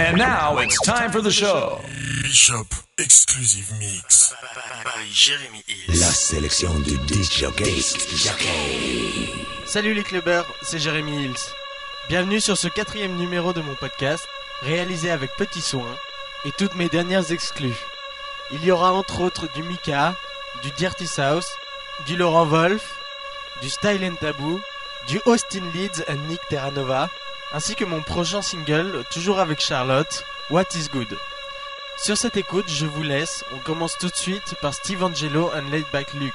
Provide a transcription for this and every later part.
And now it's time for the show. Bishop Exclusive Mix. by Jérémy Hills. La sélection du disc jockey. Salut les clubbers, c'est Jérémy Hills. Bienvenue sur ce quatrième numéro de mon podcast, réalisé avec petit soin, et toutes mes dernières exclus. Il y aura entre autres du Mika, du Dirty South, du Laurent Wolf, du Style and Taboo, du Austin Leeds and Nick Terranova, ainsi que mon prochain single, toujours avec Charlotte, What is Good. Sur cette écoute, je vous laisse, on commence tout de suite par Steve Angelo and Laid Back Luke.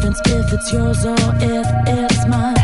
difference if it's yours or if it's mine.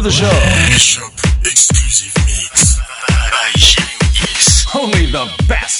For the show. Shop exclusive mix by X. Only the best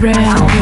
Round.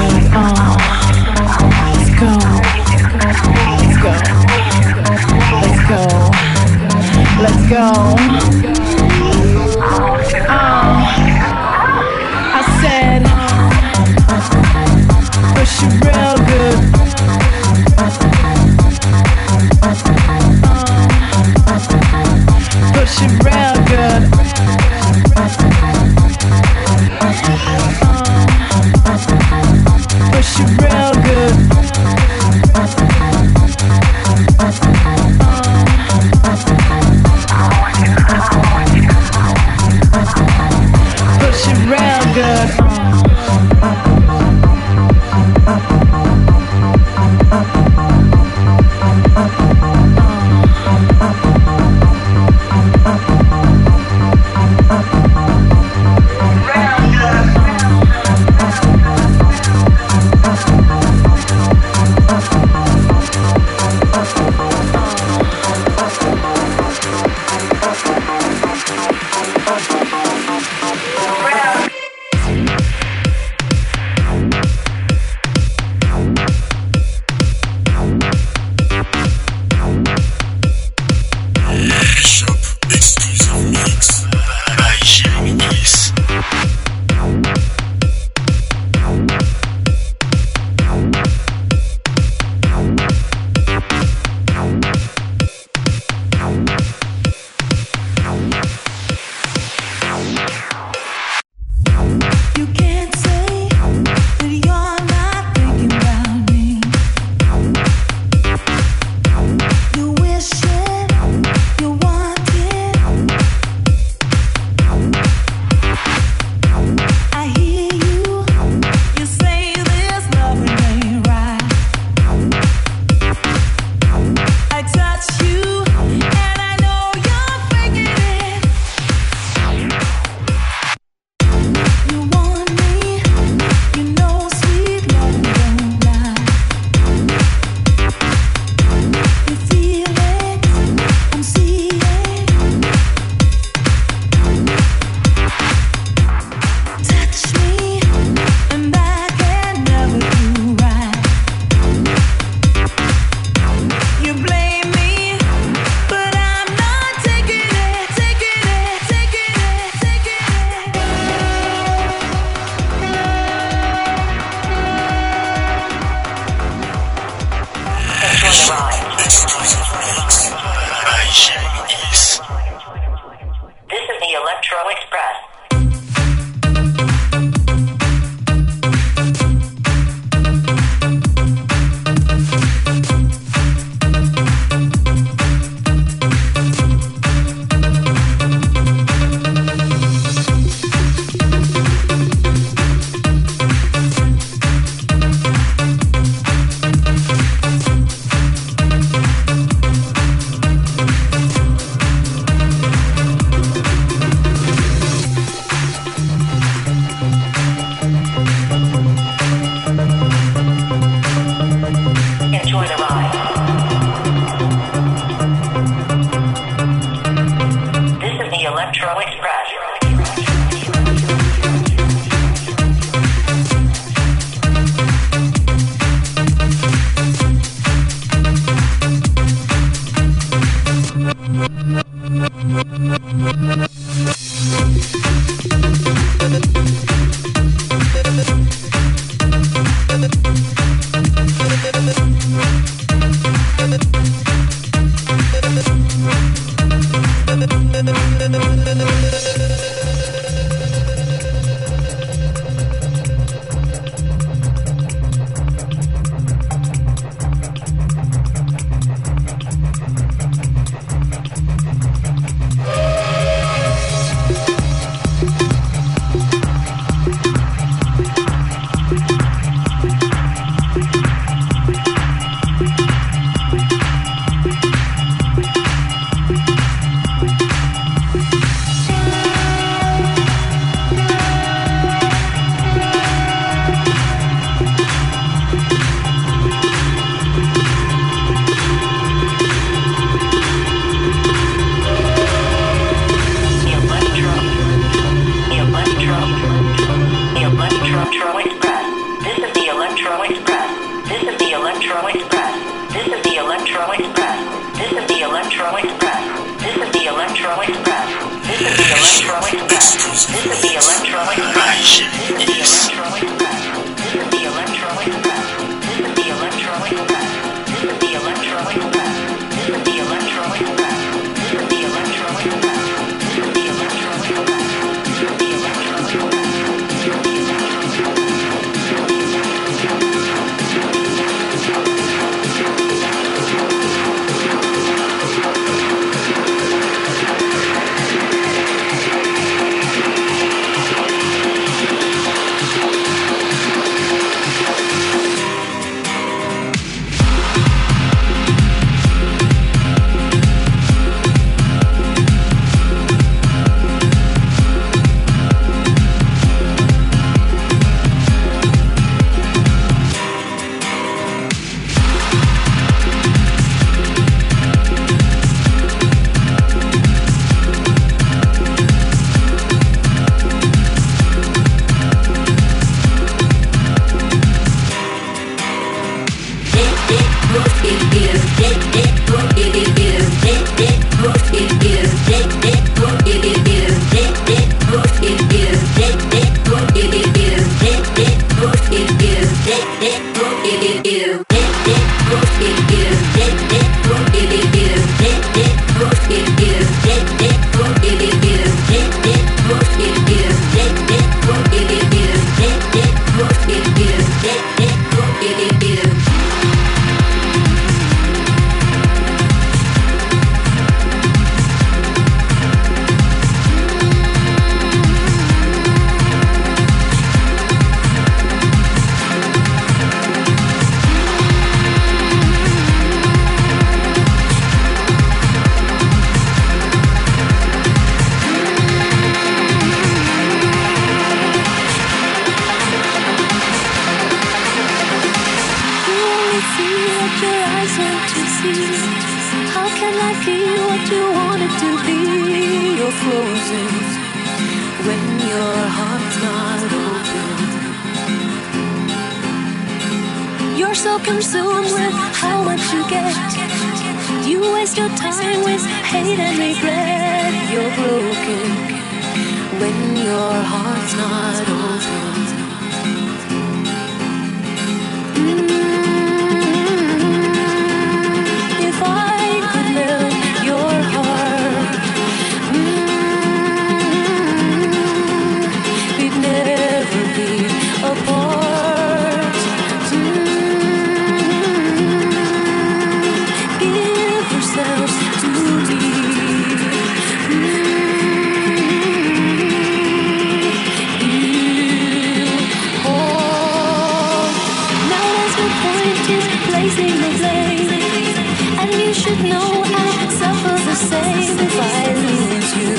should know I suffer the same if I lose you.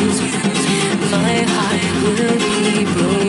My heart will be broken.